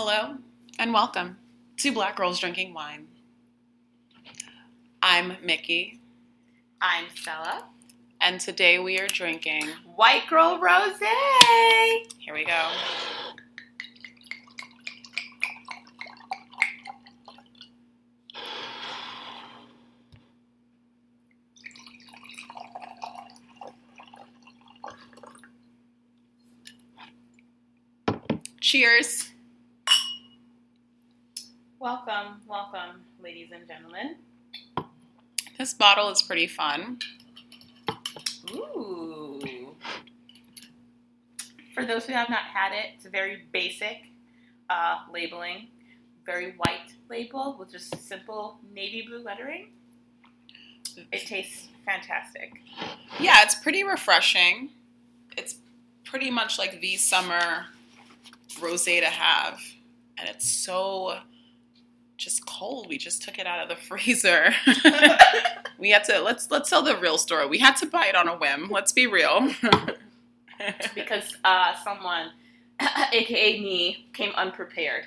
Hello and welcome to Black Girls Drinking Wine. I'm Mickie, I'm Stella. and today we are drinking. White Girl Rose. Here we go. Cheers. Welcome, welcome, ladies and gentlemen. This bottle is pretty fun. Ooh. For those who have not had it, it's a very basic uh, labeling, very white label with just simple navy blue lettering. It tastes fantastic. Yeah, it's pretty refreshing. It's pretty much like the summer rosé to have. And it's so just cold. We just took it out of the freezer. we had to let's let's tell the real story. We had to buy it on a whim. Let's be real. because uh, someone, aka me, came unprepared.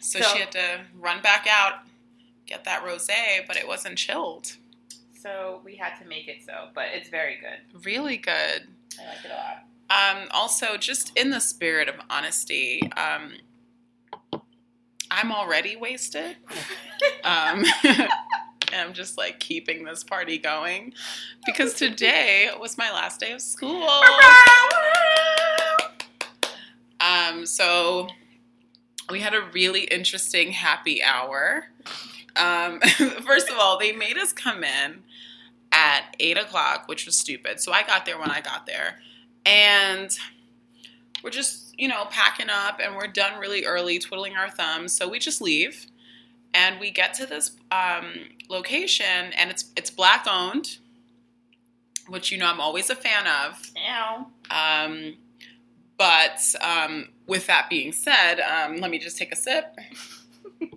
so, So- she had to run back out, get that rosé, but it wasn't chilled. So we had to make it so, but it's very good. Really good. I like it a lot. Um, also, just in the spirit of honesty, um, I'm already wasted. Um, and I'm just like keeping this party going because today was my last day of school. Um, so we had a really interesting happy hour. Um, first of all, they made us come in at eight o'clock, which was stupid. So I got there when I got there, and we're just you know packing up, and we're done really early, twiddling our thumbs. So we just leave, and we get to this um, location, and it's it's black owned, which you know I'm always a fan of. Ow. Um, but um, with that being said, um, let me just take a sip.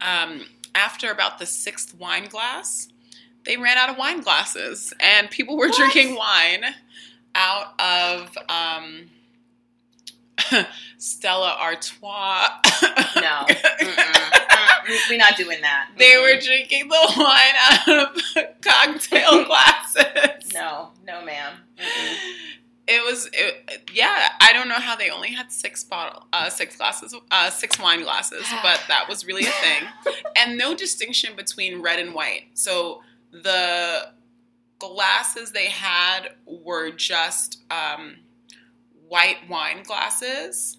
um, after about the sixth wine glass, they ran out of wine glasses, and people were What? drinking wine out of um, Stella Artois. No. We're not doing that. they Mm-mm. were drinking the wine out of cocktail glasses. No, no, ma'am. Mm-mm. It was, it, yeah. I don't know how they only had six bottle, uh, six glasses, uh, six wine glasses, but that was really a thing, and no distinction between red and white. So the glasses they had were just um, white wine glasses,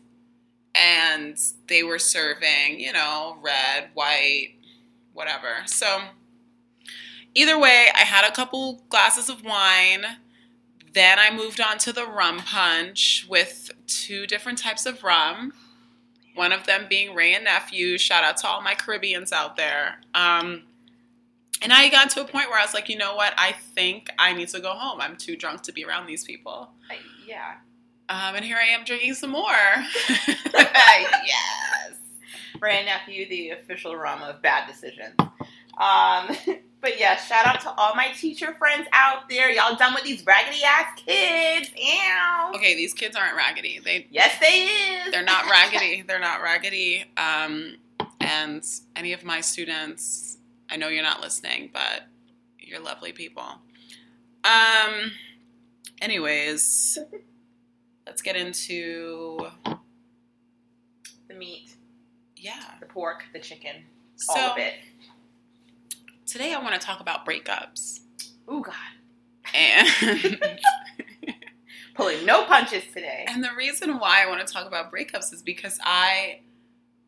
and they were serving, you know, red, white, whatever. So either way, I had a couple glasses of wine. Then I moved on to the rum punch with two different types of rum. One of them being Wray and Nephew. Shout out to all my Caribbeans out there. Um, and I got to a point where I was like, you know what? I think I need to go home. I'm too drunk to be around these people. I- yeah. Um, and here I am drinking some more. yes. Brand nephew, the official rum of bad decisions. Um, but yeah, shout out to all my teacher friends out there. Y'all done with these raggedy ass kids? Ow. okay, these kids aren't raggedy. They Yes, they is. they're not raggedy. They're not raggedy. Um, and any of my students, I know you're not listening, but you're lovely people. Um, anyways, let's get into the meat, yeah. the pork, the chicken, So all of it. today I want to talk about breakups Oh God, and. pulling no punches today. And the reason why I want to talk about breakups is because I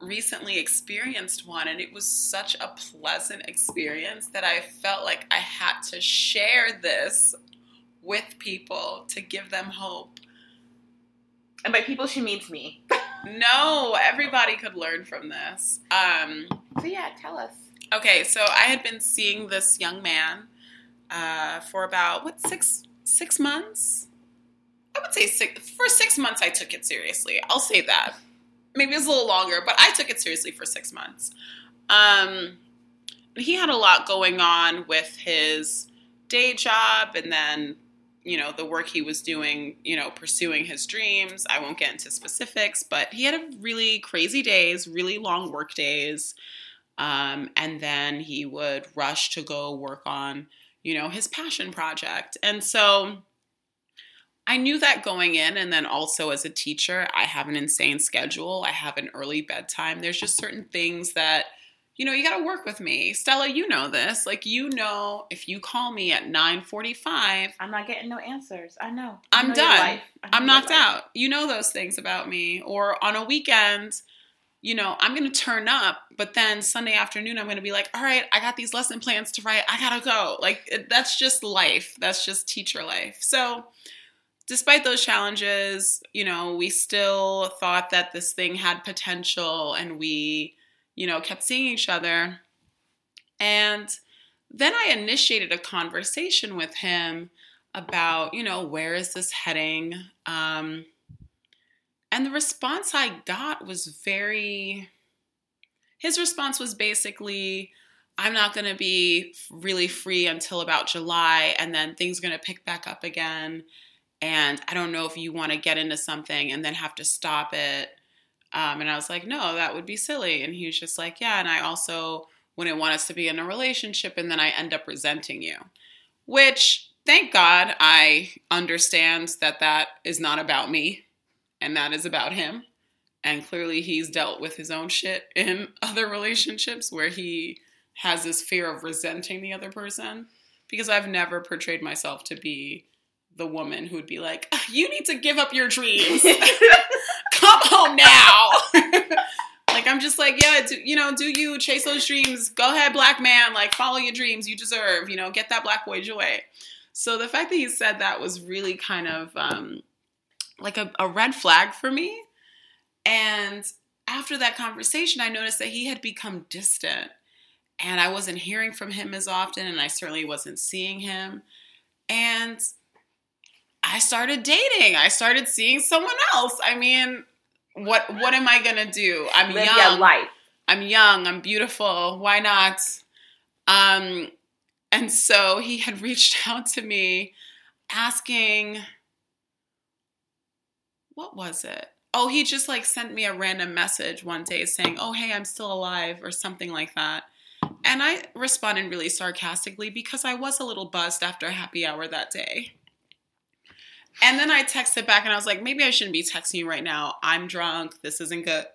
recently experienced one and it was such a pleasant experience that I felt like I had to share this with people to give them hope. And by people, she means me. No, everybody could learn from this. Um, So yeah, tell us. okay, so I had been seeing this young man uh, for about what six six months. I would say six for six months. I took it seriously. I'll say that. Maybe it was a little longer, but I took it seriously for six months. Um, he had a lot going on with his day job, and then you know, the work he was doing, you know, pursuing his dreams. I won't get into specifics, but he had a really crazy days, really long work days. Um, and then he would rush to go work on, you know, his passion project. And so I knew that going in. And then also as a teacher, I have an insane schedule. I have an early bedtime. There's just certain things that, you know, you got to work with me. Stella, you know this. Like, you know, if you call me at 945, I'm not getting no answers. I know. I am done. life. I know I'm knocked out. You know those things about me. Or on a weekend, you know, I'm going to turn up, but then Sunday afternoon, I'm going to be like, all right, I got these lesson plans to write. I got to go. Like, it, that's just life. That's just teacher life. So, despite those challenges, you know, we still thought that this thing had potential and we, you know, kept seeing each other. And then I initiated a conversation with him about, you know, where is this heading? Um, and the response I got was very, his response was basically, I'm not going to be really free until about July, and then things are going to pick back up again. And I don't know if you want to get into something and then have to stop it. Um, and I was like, no, that would be silly. And he was just like, yeah. And I also wouldn't want us to be in a relationship and then I end up resenting you. Which, thank God, I understand that that is not about me and that is about him. And clearly, he's dealt with his own shit in other relationships where he has this fear of resenting the other person. Because I've never portrayed myself to be the woman who would be like, "Ah, you need to give up your dreams. Home now. like, I'm just like, yeah, do, you know, do you chase those dreams? Go ahead, black man. Like, follow your dreams. You deserve, you know, get that black boy joy. So the fact that he said that was really kind of um, like a, a red flag for me. And after that conversation, I noticed that he had become distant and I wasn't hearing from him as often, and I certainly wasn't seeing him. And I started dating. I started seeing someone else. I mean, what what am I gonna do? I'm Live young. life. I'm young, I'm beautiful, why not? Um, and so he had reached out to me asking, what was it? Oh, he just like sent me a random message one day saying, oh, hey, I'm still alive, or something like that. And I responded really sarcastically because I was a little buzzed after a happy hour that day. And then I texted back and I was like, maybe I shouldn't be texting you right now. I'm drunk. This isn't good.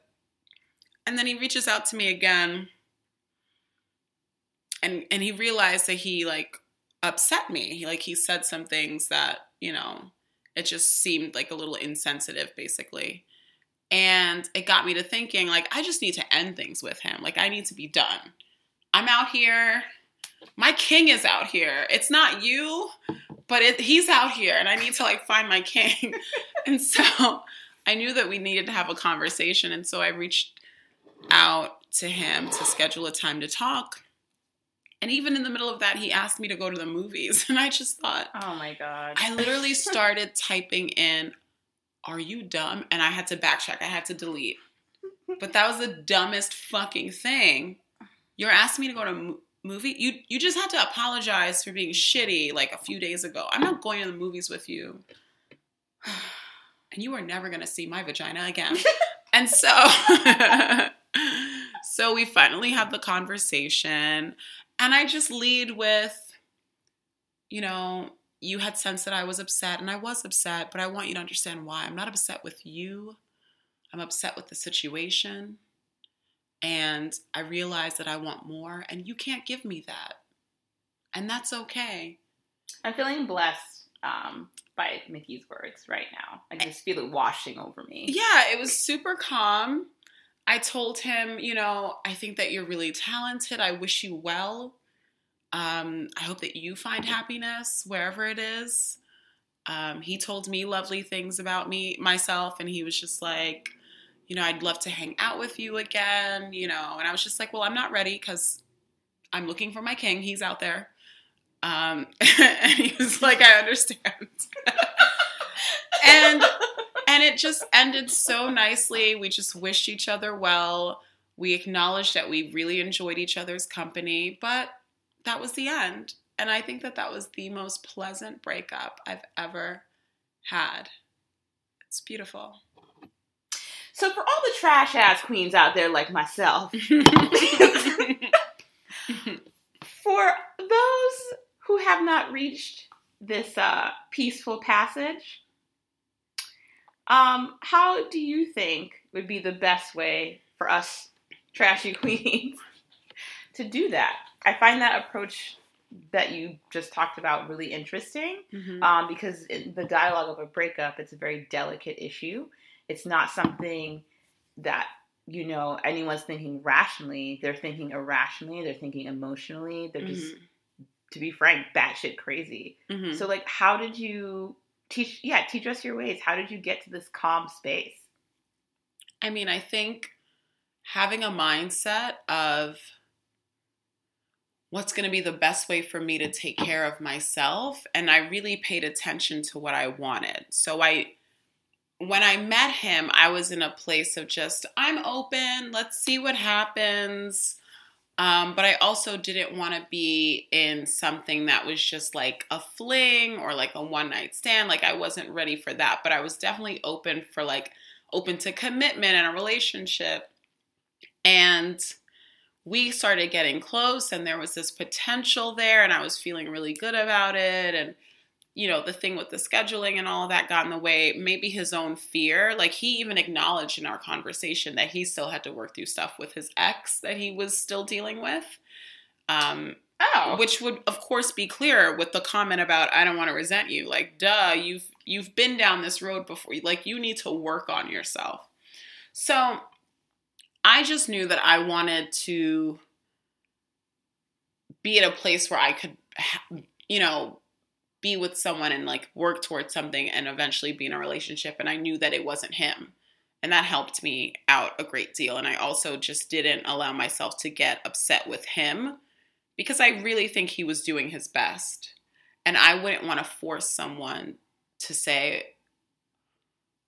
And then he reaches out to me again. And and he realized that he like upset me. He, like he said some things that, you know, it just seemed like a little insensitive basically. And it got me to thinking like I just need to end things with him. Like I need to be done. I'm out here. My king is out here. It's not you, but it, he's out here and I need to like find my king. and so I knew that we needed to have a conversation. And so I reached out to him to schedule a time to talk. And even in the middle of that, he asked me to go to the movies. And I just thought, Oh my god. I literally started typing in, Are you dumb? And I had to backtrack, I had to delete. But that was the dumbest fucking thing. You're asking me to go to movie? You you just had to apologize for being shitty like a few days ago. I'm not going to the movies with you. And you are never going to see my vagina again. and so so we finally have the conversation and I just lead with you know, you had sensed that I was upset, and I was upset, but I want you to understand why. I'm not upset with you, I'm upset with the situation. And I realize that I want more, and you can't give me that. And that's okay. I'm feeling blessed um, by Mickie's words right now. I just feel it washing over me. Yeah, it was super calm. I told him, you know, I think that you're really talented. I wish you well. Um, I hope that you find happiness wherever it is. Um, he told me lovely things about me, myself, and he was just like, you know, I'd love to hang out with you again, you know. And I was just like, well, I'm not ready because I'm looking for my king. He's out there. Um, and he was like, I understand. and and it just ended so nicely. We just wished each other well. We acknowledged that we really enjoyed each other's company, but that was the end. And I think that that was the most pleasant breakup I've ever had. It's beautiful. So for all the trash ass queens out there like myself, for those who have not reached this uh, peaceful passage, um, how do you think would be the best way for us trashy queens to do that? I find that approach that you just talked about really interesting Mhm. um, because in the dialogue of a breakup, it's a very delicate issue. It's not something that you know anyone's thinking rationally. They're thinking irrationally. They're thinking emotionally. They're just, to be frank, batshit crazy. Mhm. So, like, how did you teach? Yeah, teach us your ways. How did you get to this calm space? I mean, I think having a mindset of what's going to be the best way for me to take care of myself and I really paid attention to what I wanted. So I when I met him, I was in a place of just I'm open, let's see what happens. Um, but I also didn't want to be in something that was just like a fling or like a one night stand. Like I wasn't ready for that, but I was definitely open for like open to commitment and a relationship. And we started getting close, and there was this potential there, and I was feeling really good about it. And, you know, the thing with the scheduling and all of that got in the way. Maybe his own fear. Like, he even acknowledged in our conversation that he still had to work through stuff with his ex that he was still dealing with. Um, Oh, which would of course be clear with the comment about I don't want to resent you. Like, duh, you've you've been down this road before. Like, you need to work on yourself. So, I just knew that I wanted to be at a place where I could, you know, be with someone and like work towards something and eventually be in a relationship. And I knew that it wasn't him. And that helped me out a great deal. And I also just didn't allow myself to get upset with him because I really think he was doing his best. And I wouldn't want to force someone to say,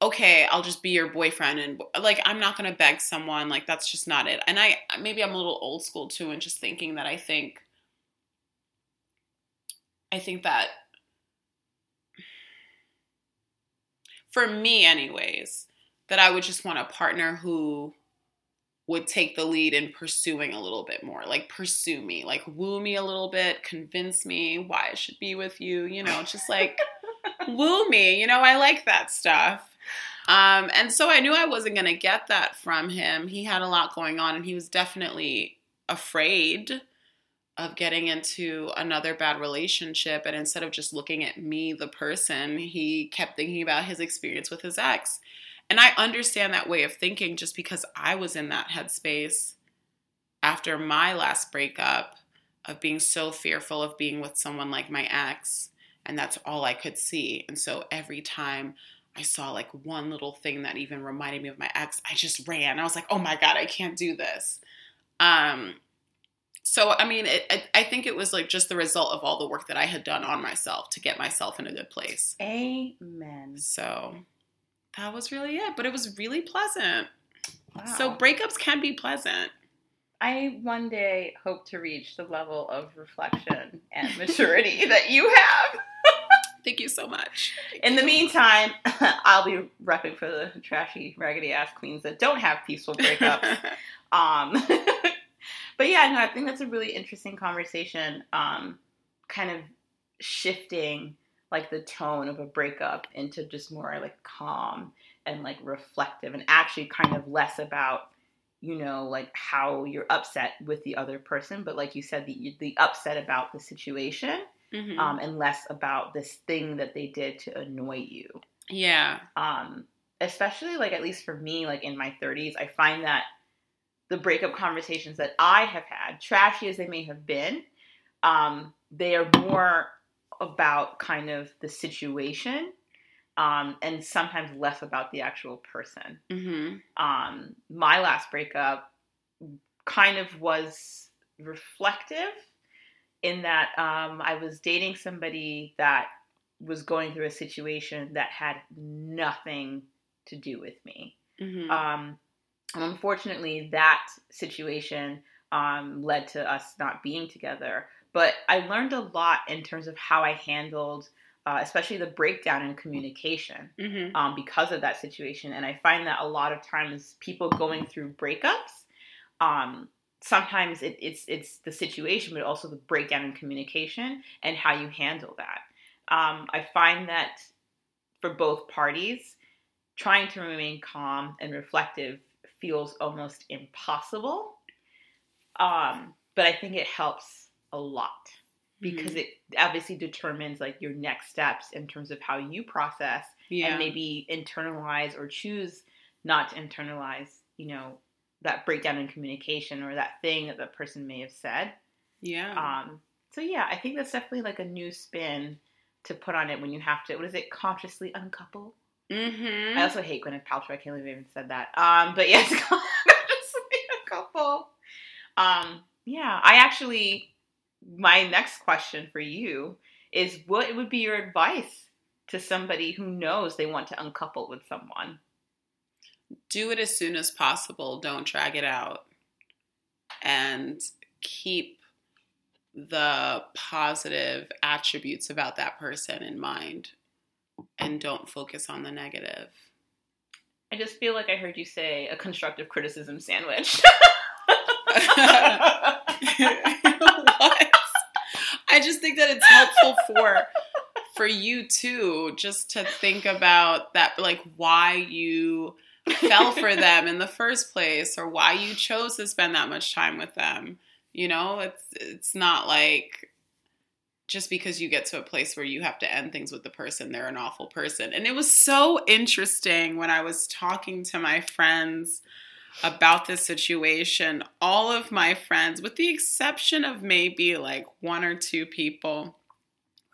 okay, I'll just be your boyfriend. And like, I'm not going to beg someone. Like, that's just not it. And I, maybe I'm a little old school too, and just thinking that I think, I think that for me, anyways, that I would just want a partner who would take the lead in pursuing a little bit more. Like pursue me, like woo me a little bit, convince me why I should be with you, you know, just like woo me. You know, I like that stuff. Um, and so I knew I wasn't going to get that from him. He had a lot going on and he was definitely afraid of getting into another bad relationship. And instead of just looking at me, the person, he kept thinking about his experience with his ex. And I understand that way of thinking just because I was in that headspace after my last breakup of being so fearful of being with someone like my ex. And that's all I could see. And so every time I saw like one little thing that even reminded me of my ex, I just ran. I was like, oh my God, I can't do this. Um, so, I mean, it, it, I think it was like just the result of all the work that I had done on myself to get myself in a good place. amen. So that was really it. But it was really pleasant. Wow. So breakups can be pleasant. I one day hope to reach the level of reflection and maturity that you have. Thank you so much. In the meantime, I'll be repping for the trashy, raggedy ass queens that don't have peaceful breakups. um, but yeah, no, I think that's a really interesting conversation. Um, kind of shifting like the tone of a breakup into just more like calm and like reflective, and actually kind of less about you know like how you're upset with the other person, but like you said, the the upset about the situation, Mhm. um, and less about this thing that they did to annoy you yeah. um, especially like at least for me, like in my 30s, I find that the breakup conversations that I have had, trashy as they may have been, um, they are more about kind of the situation um, and sometimes less about the actual person. hmm Um, my last breakup kind of was reflective in that um, I was dating somebody that was going through a situation that had nothing to do with me. hmm Um, unfortunately, that situation um, led to us not being together. but I learned a lot in terms of how I handled, uh, especially the breakdown in communication Mm-hmm. um, because of that situation. And I find that a lot of times people going through breakups, um, sometimes it, it's it's the situation, but also the breakdown in communication and how you handle that. Um, I find that for both parties, trying to remain calm and reflective feels almost impossible. Um, but I think it helps a lot because it obviously determines like your next steps in terms of how you process yeah. and maybe internalize or choose not to internalize, you know, that breakdown in communication or that thing that the person may have said. yeah. Um, so yeah, I think that's definitely like a new spin to put on it when you have to. What is it? Consciously uncouple. Mm-hmm. I also hate Gwyneth Paltrow. I can't believe I even said that. Um, but yes, consciously uncouple. Um, yeah, I actually. My next question for you is: What would be your advice to somebody who knows they want to uncouple with someone? do it as soon as possible. Don't drag it out. And keep the positive attributes about that person in mind and don't focus on the negative. I just feel like I heard you say a constructive criticism sandwich. what? I just think that it's helpful for for you too just to think about that like why you fell for them in the first place or why you chose to spend that much time with them. You know, it's it's not like just because you get to a place where you have to end things with the person, they're an awful person. And it was so interesting when I was talking to my friends about this situation. All of my friends, with the exception of maybe like one or two people,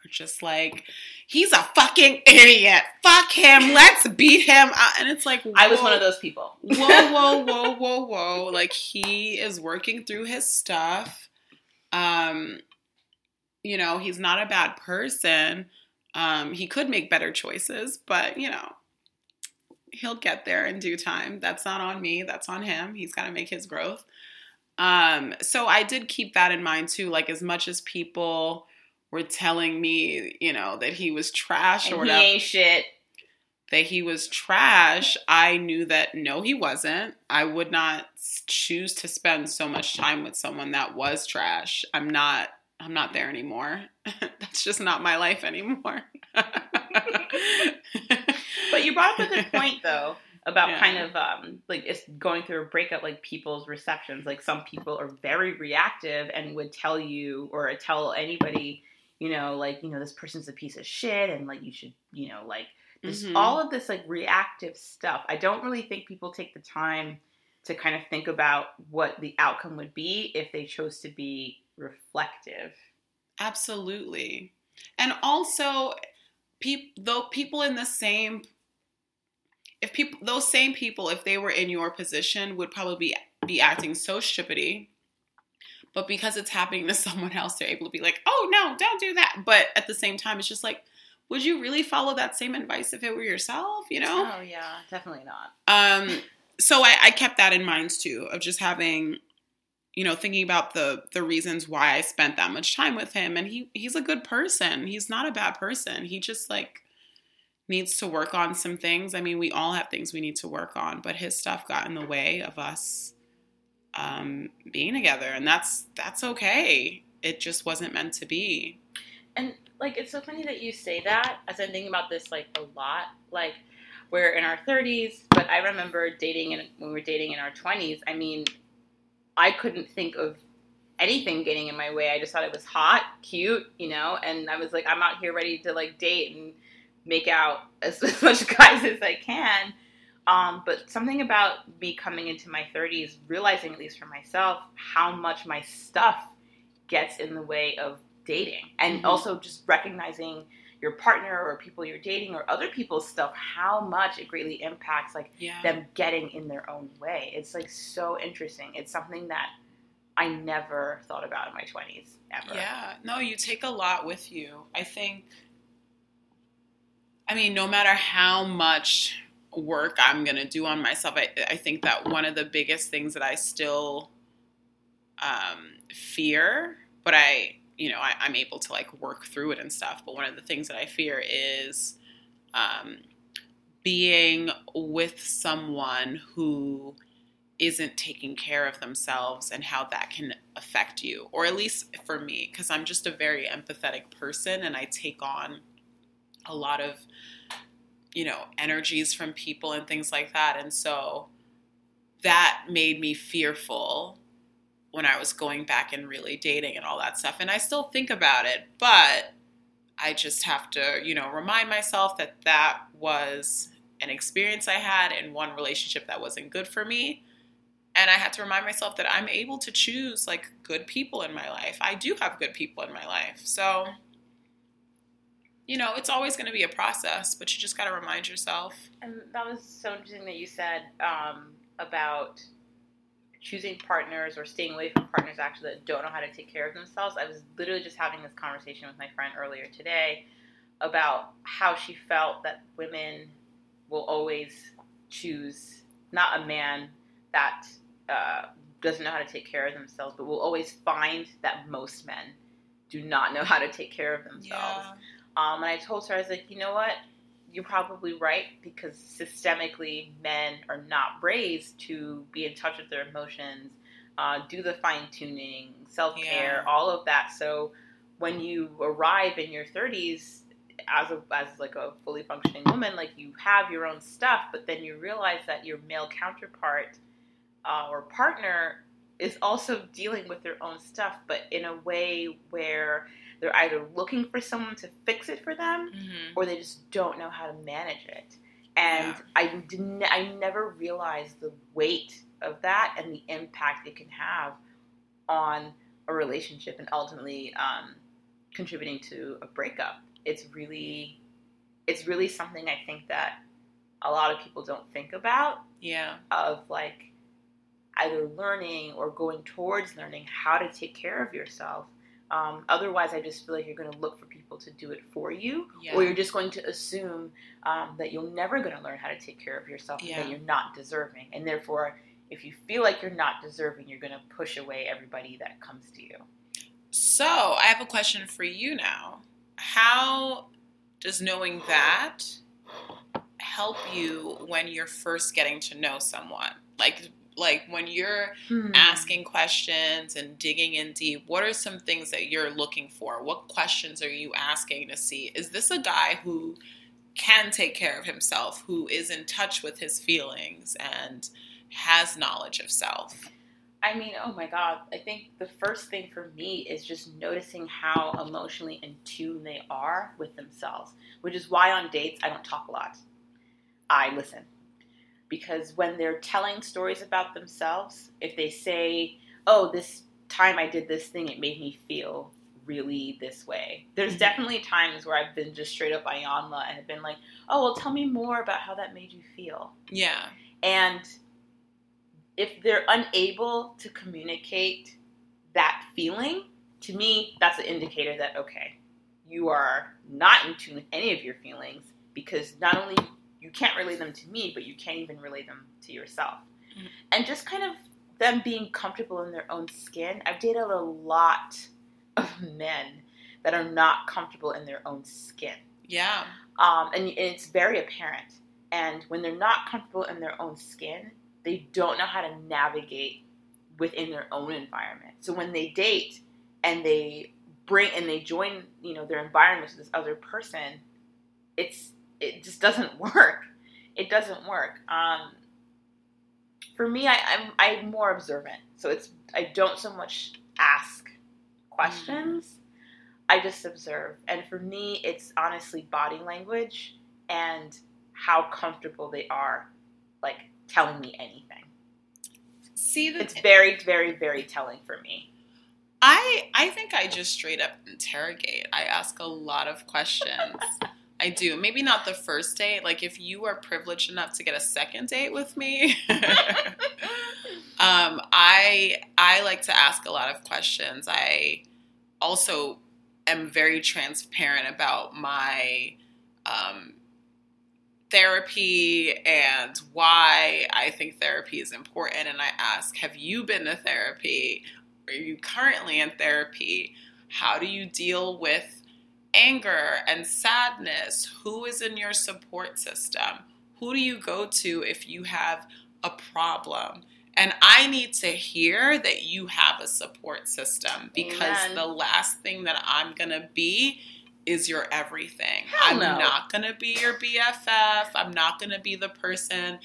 were just like, he's a fucking idiot. Fuck him. Let's beat him. And it's like, I was one of those people. whoa, whoa, whoa, whoa, whoa. Like he is working through his stuff. Um, you know, he's not a bad person. Um, he could make better choices, but you know, he'll get there in due time. That's not on me, that's on him. He's gotta make his growth. Um, so I did keep that in mind too. Like as much as people were telling me, you know, that he was trash or whatever shit. that he was trash, I knew that no, he wasn't. I would not choose to spend so much time with someone that was trash. I'm not. I'm not there anymore. That's just not my life anymore. But you brought up a good point though about Yeah. kind of um, like it's going through a breakup, like people's receptions. Like some people are very reactive and would tell you or tell anybody, you know, like you know this person's a piece of shit and like you should, you know, like this, Mhm. all of this like reactive stuff. I don't really think people take the time to kind of think about what the outcome would be if they chose to be reflective. Absolutely. And also peop- though people in the same if people those same people if they were in your position would probably be, be acting so shippity but because it's happening to someone else they're able to be like oh no don't do that but at the same time it's just like would you really follow that same advice if it were yourself you know Oh yeah, definitely not. um, so I, I kept that in mind too, of just having, you know, thinking about the the reasons why I spent that much time with him. And he he's a good person. He's not a bad person. He just like needs to work on some things. I mean, we all have things we need to work on, but his stuff got in the way of us um, being together, and that's that's okay. It just wasn't meant to be. And like it's so funny that you say that as I'm thinking about this like a lot. Like we're in our 30s, but I remember dating in, when we were dating in our 20s. I mean, I couldn't think of anything getting in my way. I just thought it was hot, cute, you know, and I was like, I'm out here ready to like date and make out as, as much guys as I can. Um, but something about me coming into my 30s, realizing at least for myself how much my stuff gets in the way of dating, and Mhm. also just recognizing your partner or people you're dating or other people's stuff, how much it greatly impacts like Yeah. them getting in their own way. It's like so interesting. It's something that I never thought about in my 20s ever. Yeah, no, you take a lot with you. I think, I mean, no matter how much work I'm going to do on myself, I, I think that one of the biggest things that I still um, fear, but I you know, I, I'm able to like work through it and stuff. But one of the things that I fear is um, being with someone who isn't taking care of themselves and how that can affect you, or at least for me, because I'm just a very empathetic person and I take on a lot of, you know, energies from people and things like that. And so that made me fearful when I was going back and really dating and all that stuff. And I still think about it, but I just have to, you know, remind myself that that was an experience I had in one relationship that wasn't good for me and I had to remind myself that I'm able to choose like good people in my life. I do have good people in my life. So, you know, it's always going to be a process, but you just got to remind yourself. And that was so interesting that you said um, about choosing partners or staying away from partners actually that don't know how to take care of themselves. I was literally just having this conversation with my friend earlier today about how she felt that women will always choose not a man that uh, doesn't know how to take care of themselves, but will always find that most men do not know how to take care of themselves. Yeah. Um, and I told her, I was like, you know what? You're probably right because systemically, men are not raised to be in touch with their emotions, uh, do the fine tuning, self care, yeah. all of that. So when you arrive in your 30s, as a as like a fully functioning woman, like you have your own stuff, but then you realize that your male counterpart uh, or partner is also dealing with their own stuff, but in a way where they're either looking for someone to fix it for them mm-hmm. or they just don't know how to manage it. And yeah. I didn't, I never realized the weight of that and the impact it can have on a relationship and ultimately um, contributing to a breakup. It's really, it's really something I think that a lot of people don't think about. Yeah. Of like, either learning or going towards learning how to take care of yourself. Um, otherwise, I just feel like you're going to look for people to do it for you, yeah. or you're just going to assume um, that you're never going to learn how to take care of yourself yeah. and that you're not deserving. And therefore, if you feel like you're not deserving, you're going to push away everybody that comes to you. So, I have a question for you now. How does knowing that help you when you're first getting to know someone? Like, like when you're hmm. asking questions and digging in deep what are some things that you're looking for what questions are you asking to see is this a guy who can take care of himself who is in touch with his feelings and has knowledge of self I mean, oh my God. I think the first thing for me is just noticing how emotionally in tune they are with themselves, which is why on dates I don't talk a lot. I listen because when they're telling stories about themselves, if they say, "Oh, this time I did this thing, it made me feel really this way." There's mm-hmm. definitely times where I've been just straight up Iyanla and have been like, "Oh, well, tell me more about how that made you feel." Yeah. And if they're unable to communicate that feeling, to me, that's an indicator that okay, you are not in tune with any of your feelings because not only you can't relate them to me, but you can't even relate them to yourself. Mm-hmm. And just kind of them being comfortable in their own skin. I've dated a lot of men that are not comfortable in their own skin. Yeah. Um, and it's very apparent. And when they're not comfortable in their own skin, they don't know how to navigate within their own environment. So when they date and they bring and they join, you know, their environment with this other person, it's it just doesn't work. It doesn't work. Um, for me, I, I'm I'm more observant, so it's I don't so much ask questions. Mm. I just observe, and for me, it's honestly body language and how comfortable they are, like telling me anything. See, it's very, very, very telling for me. I I think I just straight up interrogate. I ask a lot of questions. I do. Maybe not the first date. Like if you are privileged enough to get a second date with me, um, I I like to ask a lot of questions. I also am very transparent about my um, therapy and why I think therapy is important. And I ask, have you been to therapy? Are you currently in therapy? How do you deal with anger and sadness? Who is in your support system? Who do you go to if you have a problem? And I need to hear that you have a support system because Amen. the last thing that I'm going to be is your everything. Hell I'm no. not going to be your BFF. I'm not going to be the person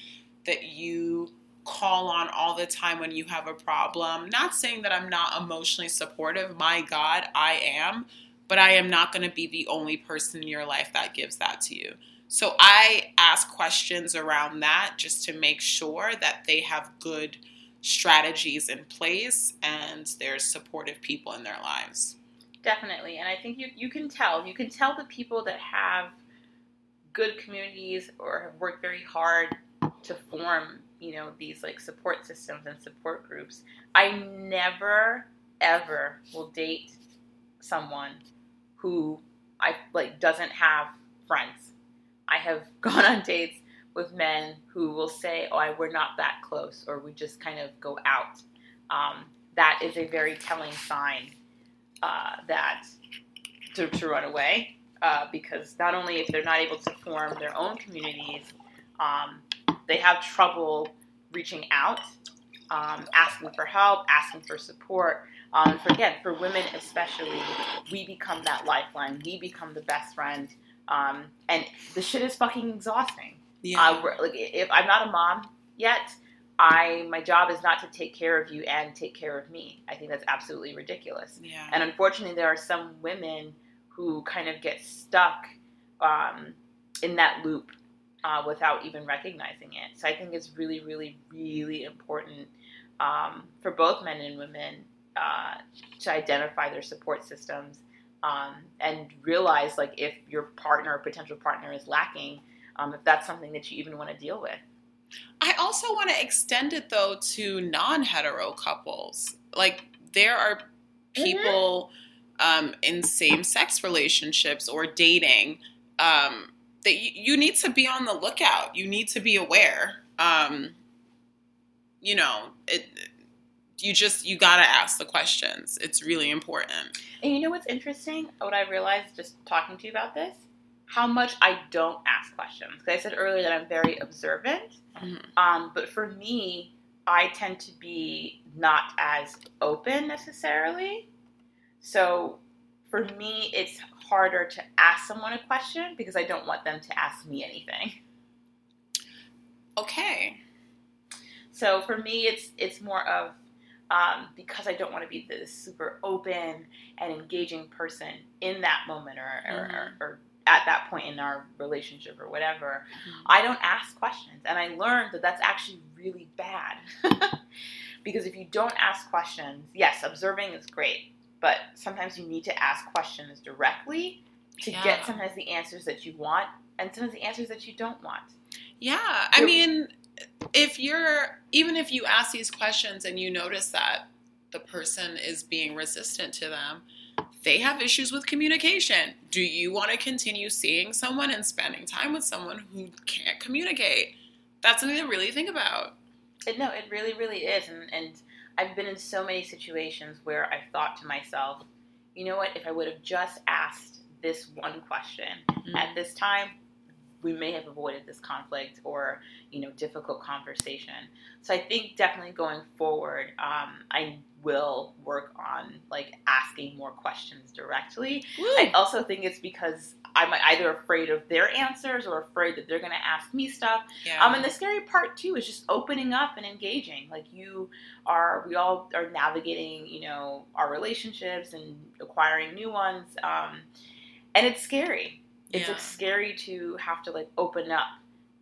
that you call on all the time when you have a problem. Not saying that I'm not emotionally supportive. My God, I am. But I am not going to be the only person in your life that gives that to you. So I ask questions around that just to make sure that they have good strategies in place and there's supportive people in their lives. Definitely. And I think you, you can tell. You can tell the people that have good communities or have worked very hard to form, you know, these like support systems and support groups. I never ever will date someone who I like doesn't have friends. I have gone on dates with men who will say, "Oh, I, we're not that close," or we just kind of go out. Um, that is a very telling sign uh, that to, to run away uh, because not only if they're not able to form their own communities, um, they have trouble reaching out, um, asking for help, asking for support. Um, for, again, for women especially, we become that lifeline. We become the best friend, um, and the shit is fucking exhausting. Uh, we're- like if I'm not a mom yet, I my job is not to take care of you and take care of me. I think that's absolutely ridiculous. yeah. And unfortunately, there are some women who kind of get stuck um, in that loop uh, without even recognizing it. So I think it's really, really, really important um, for both men and women uh, to identify their support systems um, and realize, like, if your partner or potential partner is lacking, um, if that's something that you even want to deal with. I also want to extend it though to non-hetero couples. Like there are people um, in same-sex relationships or dating um, that you, you need to be on the lookout. You need to be aware. Um, you know, it. You just you gotta ask the questions. It's really important. And you know what's interesting? What I realized just talking to you about this? How much I don't ask questions. Because I said earlier that I'm very observant. Mhm. Um, but for me, I tend to be not as open necessarily. So for me, it's harder to ask someone a question because I don't want them to ask me anything. Okay. So for me, it's it's more of um, because I don't want to be this super open and engaging person in that moment or, or, or, or at that point in our relationship or whatever. I don't ask questions, and I learned that that's actually really bad. because if you don't ask questions, yes, observing is great, but sometimes you need to ask questions directly to Yeah. get sometimes the answers that you want and sometimes the answers that you don't want. Yeah, I You're- mean, if you're even if you ask these questions and you notice that the person is being resistant to them, they have issues with communication. Do you want to continue seeing someone and spending time with someone who can't communicate? That's something to really think about. It, no, it really, really is. And, and I've been in so many situations where I've thought to myself, you know what, if I would have just asked this one question mm-hmm. at this time, we may have avoided this conflict or, you know, difficult conversation. So I think definitely going forward, um, I will work on like asking more questions directly. Woo. I also think it's because I'm either afraid of their answers or afraid that they're going to ask me stuff. yeah. Um, and the scary part too is just opening up and engaging. Like you are, we all are navigating, you know, our relationships and acquiring new ones. Um, and it's scary. It's Yeah. like scary to have to like open up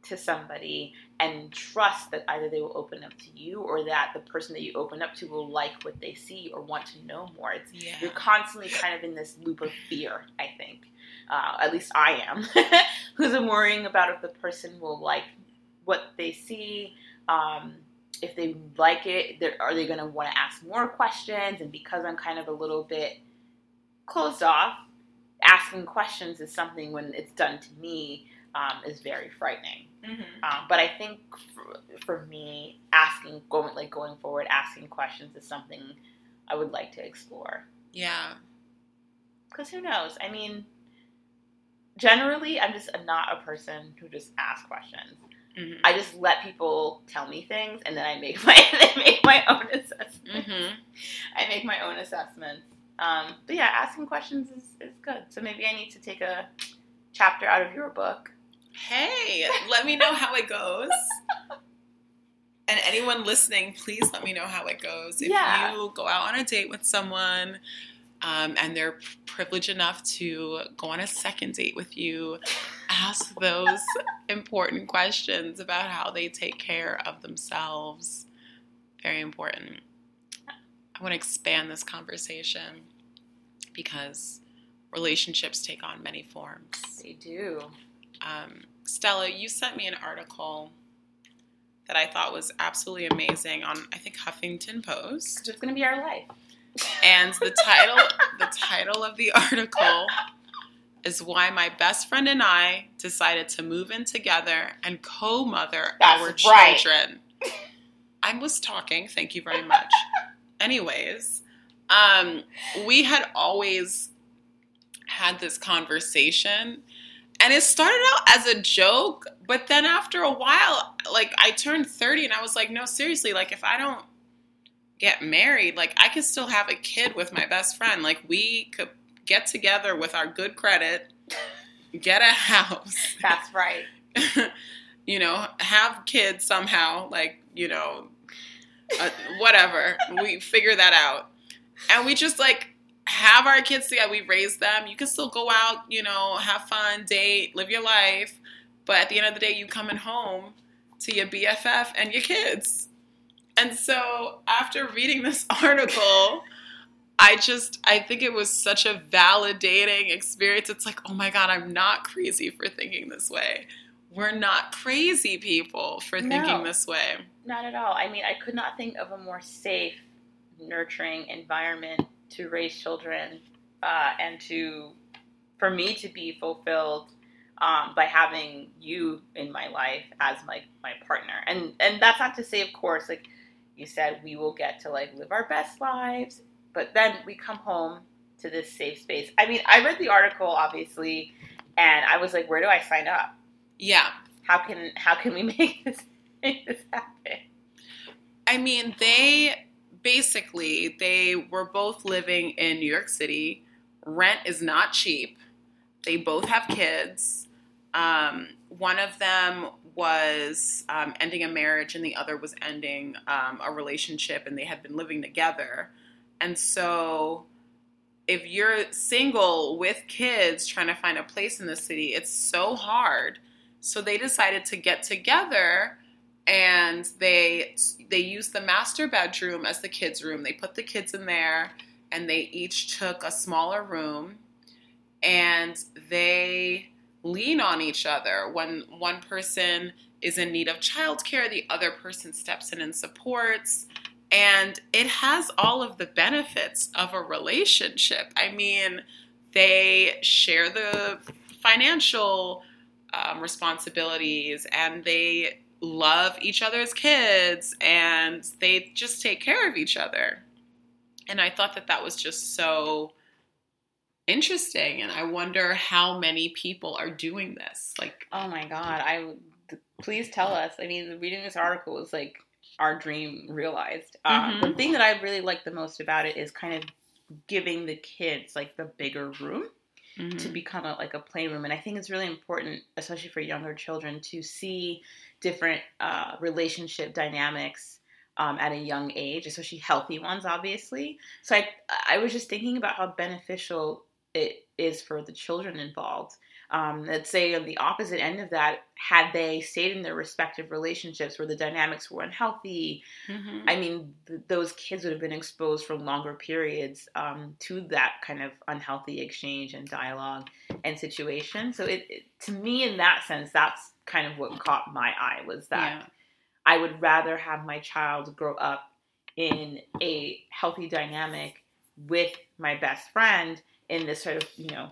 to somebody and trust that either they will open up to you or that the person that you open up to will like what they see or want to know more. It's yeah. you're constantly kind of in this loop of fear, I think. Uh, at least I am. Because I'm worrying about if the person will like what they see. Um, if they like it, are they going to want to ask more questions? And because I'm kind of a little bit closed off, asking questions is something when it's done to me um, is very frightening. Mhm. Um, but I think for, for me, asking going like going forward, asking questions is something I would like to explore. Yeah. Because who knows? I mean, generally, I'm just not a person who just asks questions. Mm-hmm. I just let people tell me things, and then I make my I make my own assessments. Mm-hmm. I make my own assessments. Um, but yeah, asking questions is, is good. So maybe I need to take a chapter out of your book. Hey, let me know how it goes. And anyone listening, please let me know how it goes. If Yeah. you go out on a date with someone um, and they're privileged enough to go on a second date with you, ask those important questions about how they take care of themselves. Very important. I want to expand this conversation because relationships take on many forms. They do. Um, Stella, you sent me an article that I thought was absolutely amazing on I think Huffington Post, It's gonna be our life. and the title the title of the article is why my best friend and I decided to move in together and co-mother That's our right. children. I was talking, thank you very much. Anyways, um, we had always had this conversation and it started out as a joke, but then after a while, like I turned 30 and I was like, no, seriously, like if I don't get married, like I could still have a kid with my best friend. Like we could get together with our good credit, get a house, That's right. you know, have kids somehow, like, you know, uh, whatever. we figure that out. And we just like have our kids together. We raise them. You can still go out, you know, have fun, date, live your life. But at the end of the day, you coming home to your BFF and your kids. And so after reading this article, I just I think it was such a validating experience. It's like, oh my god, I'm not crazy for thinking this way. We're not crazy people for thinking No. this way. Not at all. I mean, I could not think of a more safe, nurturing environment to raise children uh, and to, for me to be fulfilled um, by having you in my life as my my partner. And and that's not to say, of course, like you said, we will get to like live our best lives, but then we come home to this safe space. I mean, I read the article obviously, and I was like, where do I sign up? Yeah. How can how can we make this make this happen? I mean, they basically they were both living in New York City. Rent is not cheap. They both have kids. Um, one of them was um, ending a marriage, and the other was ending um, a relationship, and they had been living together. And so, if you're single with kids trying to find a place in the city, it's so hard. So they decided to get together and they they used the master bedroom as the kids room. They put the kids in there and they each took a smaller room and they lean on each other. When one person is in need of childcare the other person steps in and supports and it has all of the benefits of a relationship. I mean they share the financial um, responsibilities and they love each other's kids and they just take care of each other. And I thought that that was just so interesting. And I wonder how many people are doing this. Like, Oh my god! I please tell us. I mean, reading this article was like our dream realized. Um, Mhm. The thing that I really like the most about it is kind of giving the kids like the bigger room to mhm. become a, like a playroom, and I think it's really important, especially for younger children, to see different uh, relationship dynamics. Um, at a young age, especially healthy ones, obviously. So I, I was just thinking about how beneficial it is for the children involved. Um, let's say on the opposite end of that, had they stayed in their respective relationships where the dynamics were unhealthy, Mhm. I mean, th- those kids would have been exposed for longer periods um, to that kind of unhealthy exchange and dialogue and situation. So, it, it to me, in that sense, that's kind of what caught my eye was that yeah. I would rather have my child grow up in a healthy dynamic with my best friend in this sort of, you know,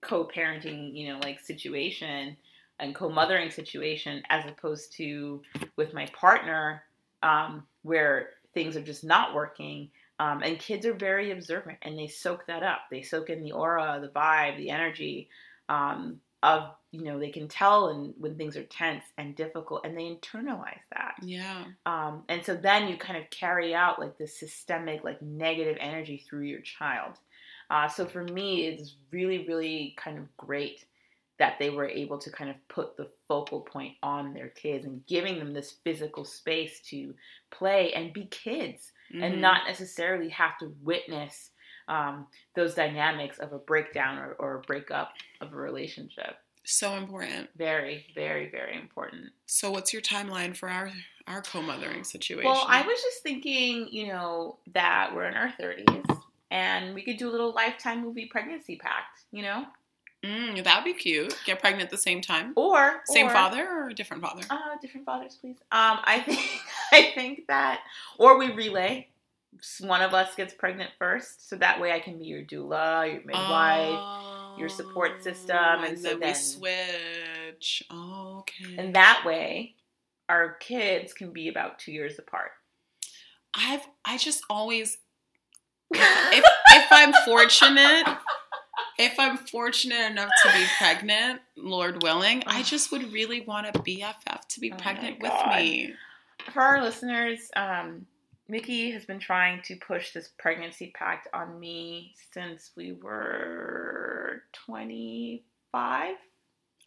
co-parenting, you know, like situation and co-mothering situation as opposed to with my partner um, where things are just not working Um, and kids are very observant and they soak that up. They soak in the aura, the vibe, the energy um, of, you know, they can tell and when things are tense and difficult and they internalize that. Yeah. Um, and so then you kind of carry out like this systemic, like negative energy through your child. Uh, so for me, it's really, really kind of great that they were able to kind of put the focal point on their kids and giving them this physical space to play and be kids Mhm. and not necessarily have to witness um, those dynamics of a breakdown or, or a breakup of a relationship. so important. Very, very, very important. So, what's your timeline for our our co-mothering situation? Well, I was just thinking, you know, that we're in our 30s and we could do a little lifetime movie pregnancy pact, you know? Mm, that'd be cute. Get pregnant at the same time. Or Same or- father or a different father? Uh, different fathers, please. Um, I think I think that, or we relay. One of us gets pregnant first, so that way I can be your doula, your midwife, your support system, Oh, and so then we then- switch. okay. and that way our kids can be about two years apart. I've I just always if if I'm fortunate if I'm fortunate enough to be pregnant, Lord willing, I just would really want a BFF to be Oh pregnant with me. For our listeners, um, Mickie has been trying to push this pregnancy pact on me since we were 25.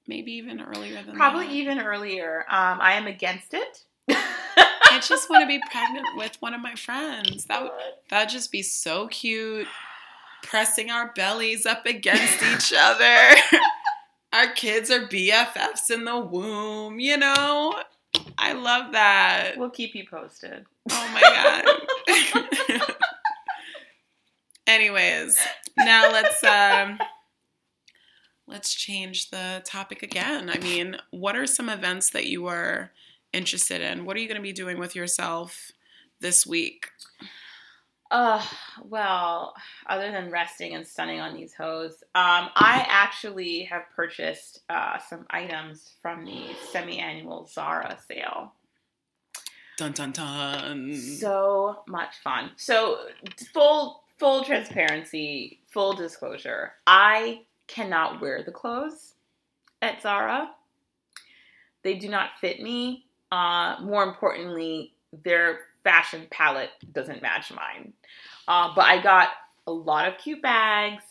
Maybe even earlier than Probably that. even earlier. Um, I am against it. I just want to be pregnant with one of my friends. That would that'd just be so cute. Pressing our bellies up against each other. Our kids are BFFs in the womb, you know? I love that. We'll keep you posted. Oh my god. Anyways, now let's um let's change the topic again. I mean, what are some events that you are interested in? What are you going to be doing with yourself this week? Uh, well, other than resting and stunning on these hoes, um, I actually have purchased uh, some items from the semi-annual Zara sale. Dun dun dun. So much fun. So full full transparency, full disclosure. I cannot wear the clothes at Zara. They do not fit me. Uh, more importantly, their fashion palette doesn't match mine. Uh, but I got a lot of cute bags,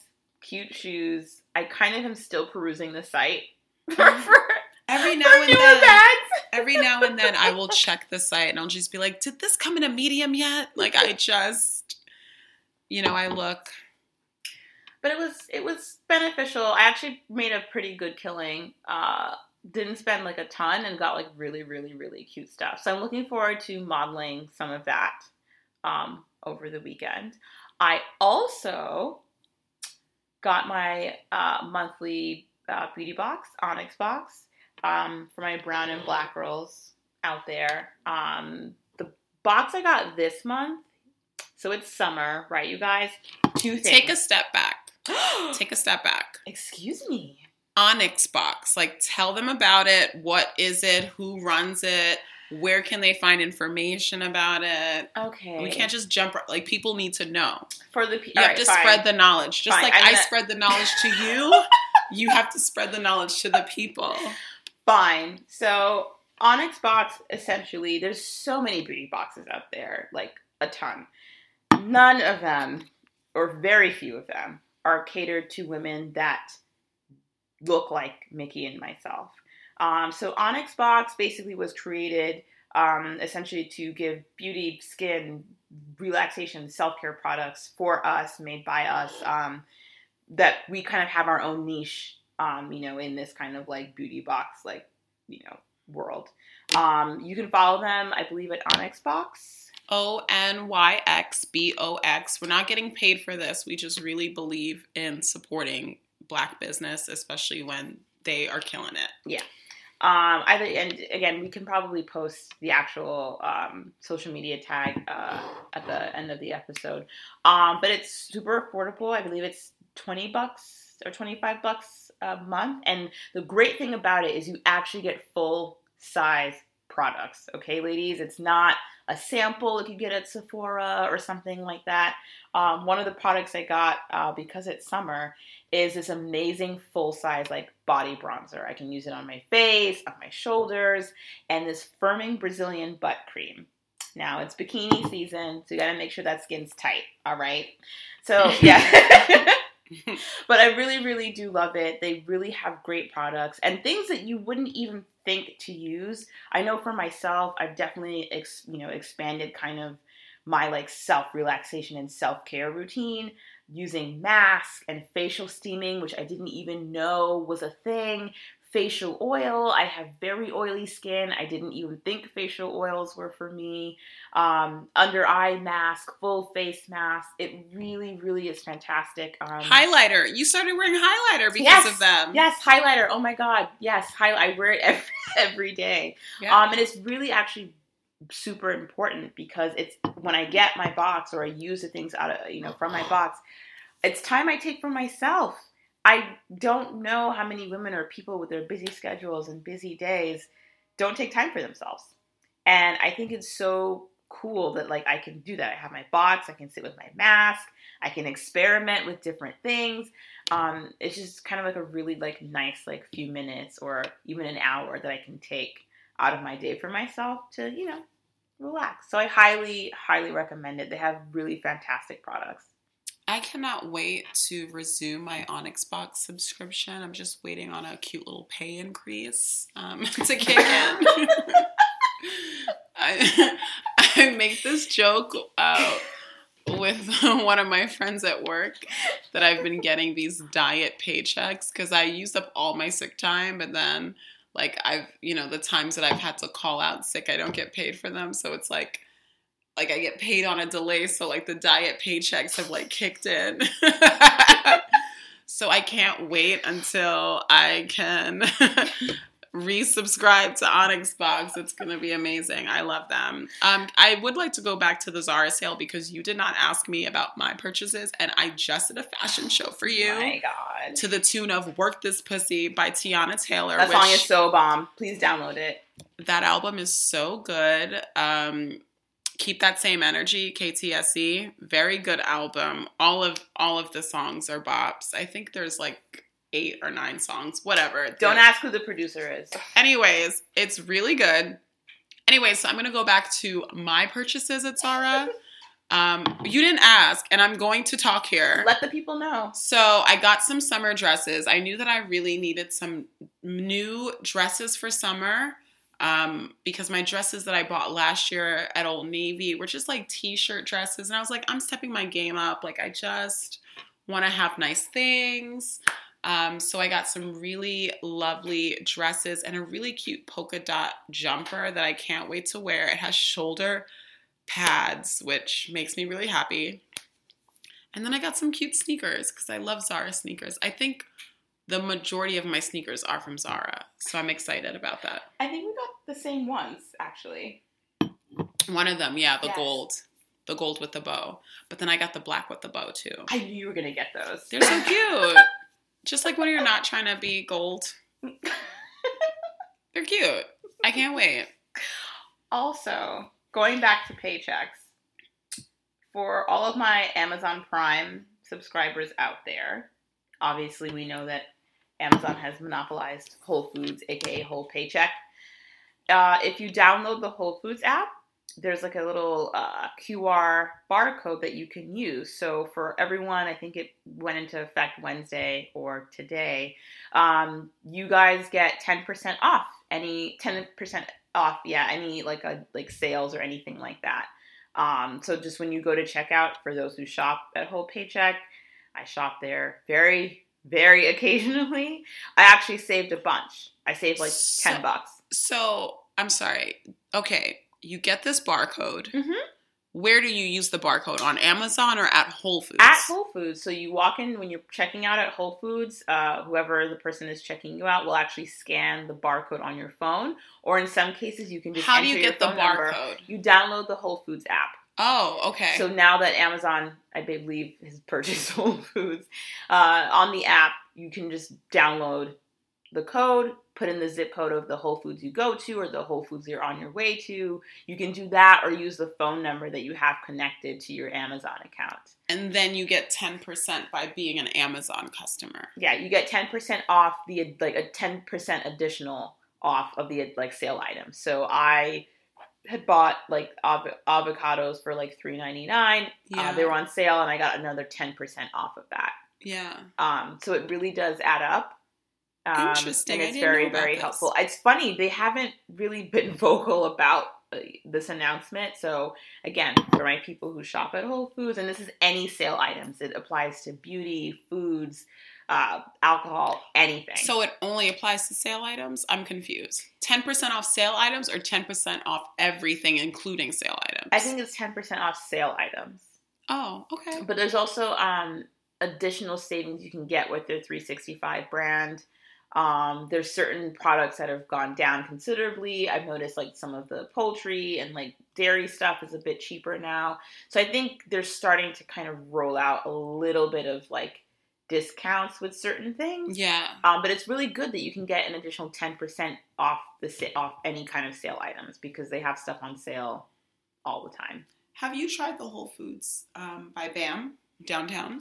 cute shoes. I kind of am still perusing the site for, for, every now for and newer then, bags. Every now and then, I will check the site and I'll just be like, "Did this come in a medium yet?" Like I just, you know, I look. but it was it was beneficial. I actually made a pretty good killing. Uh, didn't spend like a ton and got like really really really cute stuff. So I'm looking forward to modeling some of that um, over the weekend. I also got my uh, monthly uh, beauty box, Onyx box, um, for my brown and black girls out there. Um, the box I got this month, so it's summer, right, you guys? Two things. Take a step back. Take a step back. Excuse me. Onyx box. Like tell them about it. What is it? Who runs it? Where can they find information about it? Okay. We can't just jump like people need to know. for the people, You have to spread the knowledge. Just Fine, like I spread the knowledge to you, you have to spread the knowledge to the people. Fine. So Onyx box essentially, there's so many beauty boxes out there, like a ton. None of them, or very few of them, are catered to women that look like Mickie and myself. Um, so Onyx Box basically was created um, essentially to give beauty, skin, relaxation, self care products for us, made by us. Um, that we kind of have our own niche, um, you know, in this kind of like beauty box, like you know, world. Um, you can follow them, I believe, at Onyx Box. O N Y X B O X. We're not getting paid for this. We just really believe in supporting black business, especially when they are killing it. Yeah. Um, either and again, we can probably post the actual um, social media tag uh, at the end of the episode. Um, but it's super affordable. I believe it's twenty bucks or twenty five bucks a month. And the great thing about it is you actually get full size products. Okay, ladies, it's not a sample if you get at Sephora or something like that. Um, one of the products I got uh, because it's summer is this amazing full size like body bronzer. I can use it on my face, on my shoulders, and this firming Brazilian butt cream. Now it's bikini season, so you gotta make sure that skin's tight. All right. So yeah. but I really, really do love it. They really have great products and things that you wouldn't even think to use. I know for myself, I've definitely, ex, you know, expanded kind of my like self relaxation and self care routine using masks and facial steaming, which I didn't even know was a thing facial oil. I have very oily skin. I didn't even think facial oils were for me. Um, under eye mask, full face mask. It really, really is fantastic. Um, highlighter. You started wearing highlighter because yes, of them. Yes, highlighter. Oh my god. Yes, highlight. I wear it every, every day. Yeah. Um, and it's really actually super important because it's when I get my box or I use the things out of you know from my box. It's time I take for myself I don't know how many women or people with their busy schedules and busy days don't take time for themselves. And I think it's so cool that like I can do that. I have my box, I can sit with my mask, I can experiment with different things. Um, it's just kind of like a really like nice like few minutes or even an hour that I can take out of my day for myself to, you know, relax. So I highly, highly recommend it. They have really fantastic products. I cannot wait to resume my Onyx Box subscription. I'm just waiting on a cute little pay increase um, to kick in. I, I make this joke uh, with one of my friends at work that I've been getting these diet paychecks because I used up all my sick time, but then like I've you know the times that I've had to call out sick, I don't get paid for them, so it's like like I get paid on a delay, so like the diet paychecks have like kicked in. so I can't wait until I can resubscribe to Onyx Box. It's gonna be amazing. I love them. Um, I would like to go back to the Zara sale because you did not ask me about my purchases, and I just did a fashion show for you. Oh my god! To the tune of "Work This Pussy" by Teyana Taylor. That song is so bomb. Please download it. That album is so good. Um, keep that same energy ktse very good album. All of all of the songs are bops. I think there's like eight or nine songs whatever. Don't ask who the producer is. Anyways it's really good. Anyway so i'm gonna go back to my purchases at zara. Um, you didn't ask, and I'm going to talk here. Let the people know. So, I got some summer dresses. I knew that I really needed some new dresses for summer um, because my dresses that I bought last year at Old Navy were just like t-shirt dresses, and I was like, I'm stepping my game up. Like I just want to have nice things. Um, so I got some really lovely dresses and a really cute polka dot jumper that I can't wait to wear. It has shoulder pads, which makes me really happy. And then I got some cute sneakers because I love Zara sneakers. I think the majority of my sneakers are from Zara. So I'm excited about that. I think we got the same ones, actually. One of them, yeah, the yes. gold. The gold with the bow. But then I got the black with the bow too. I knew you were going to get those. They're so cute. Just like when you're not trying to be gold. They're cute. I can't wait. Also, going back to paychecks, for all of my Amazon Prime subscribers out there, obviously we know that Amazon has monopolized Whole Foods, aka Whole Paycheck. Uh, if you download the Whole Foods app, there's like a little uh, QR barcode that you can use. So for everyone, I think it went into effect Wednesday or today. Um, you guys get 10% off any 10% off, yeah, any like a like sales or anything like that. Um, so just when you go to checkout, for those who shop at Whole Paycheck, I shop there very very occasionally. I actually saved a bunch. I saved like so, 10 bucks. So, I'm sorry. Okay, you get this barcode. Mm-hmm. Where do you use the barcode? On Amazon or at Whole Foods? At Whole Foods. So you walk in when you're checking out at Whole Foods, uh, whoever the person is checking you out will actually scan the barcode on your phone. Or in some cases, you can just How do you get the barcode? Number. You download the Whole Foods app. Oh, okay. So now that Amazon, I believe, has purchased Whole Foods uh, on the app, you can just download the code, put in the zip code of the Whole Foods you go to or the Whole Foods you're on your way to. You can do that or use the phone number that you have connected to your Amazon account. And then you get 10% by being an Amazon customer. Yeah, you get 10% off the like a 10% additional off of the like sale items. So I had bought like av- avocados for like 3.99. Yeah. Uh, they were on sale and I got another 10% off of that. Yeah. Um, so it really does add up. Um, Interesting. And it's very, very this. helpful. It's funny, they haven't really been vocal about uh, this announcement. So, again, for my people who shop at Whole Foods, and this is any sale items, it applies to beauty, foods, uh, alcohol, anything. So it only applies to sale items? I'm confused. 10% off sale items or 10% off everything, including sale items? I think it's 10% off sale items. Oh, okay. But there's also um, additional savings you can get with their 365 brand. Um, there's certain products that have gone down considerably. I've noticed like some of the poultry and like dairy stuff is a bit cheaper now. So I think they're starting to kind of roll out a little bit of like discounts with certain things. Yeah. Um, but it's really good that you can get an additional 10% off the sa- off any kind of sale items because they have stuff on sale all the time. Have you tried the Whole Foods um, by BAM downtown?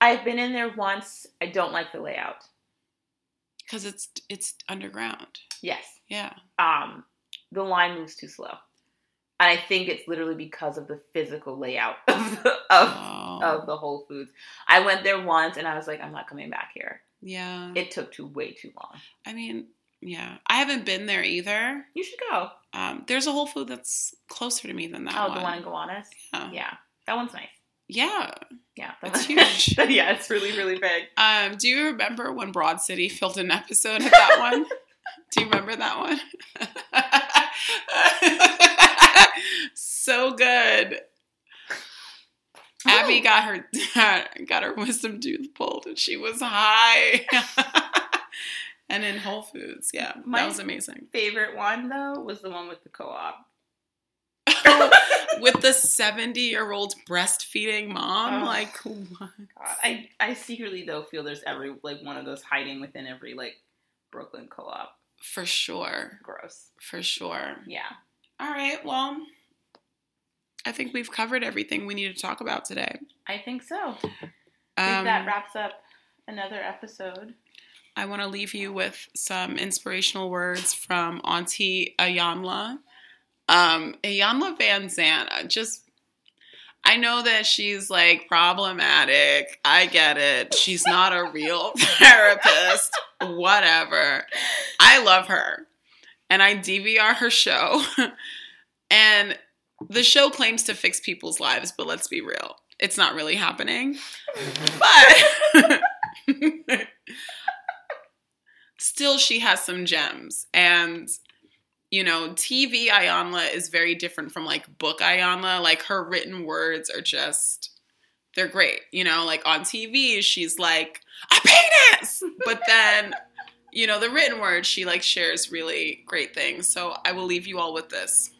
I've been in there once. I don't like the layout. Because it's it's underground. Yes. Yeah. um, the line moves too slow. And I think it's literally because of the physical layout of the, of, Oh. of the Whole Foods. I went there once and I was like, I'm not coming back here. yeah. It took too way too long. I mean, yeah. I haven't been there either. You should go. Um, there's a Whole Food that's closer to me than that oh, one. the one in Gowanus? Yeah. Yeah, that one's nice. Yeah. Yeah, That's huge. yeah, it's really really big. Um, do you remember when Broad City filmed an episode of that one? do you remember that one? So good. Abbi oh. got her got her wisdom tooth pulled and she was high. and in Whole Foods, yeah, My- that was amazing. Favorite one though was the one with the co-op. Oh, with the seventy-year-old breastfeeding mom, Oh. like what? God, I I secretly though feel there's every like one of those hiding within every like Brooklyn co-op. for sure, Gross. for sure. Yeah. All right, well, I think we've covered everything we need to talk about today. I think so. I Um, think that wraps up another episode. I want to leave you with some inspirational words from Auntie Iyanla. Um, Iyanla Vanzant, just, I know that she's like problematic. I get it. She's not a real therapist. Whatever. I love her. And I DVR her show. and the show claims to fix people's lives, but let's be real. It's not really happening. But still she has some gems and you know tv iyanla is very different from like book iyanla like her written words are just they're great you know like on tv she's like a penis but then you know the written word she like shares really great things so i will leave you all with this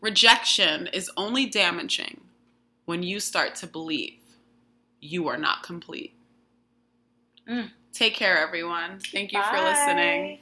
rejection is only damaging when you start to believe you are not complete Mm. Take care, everyone. Thank you for listening.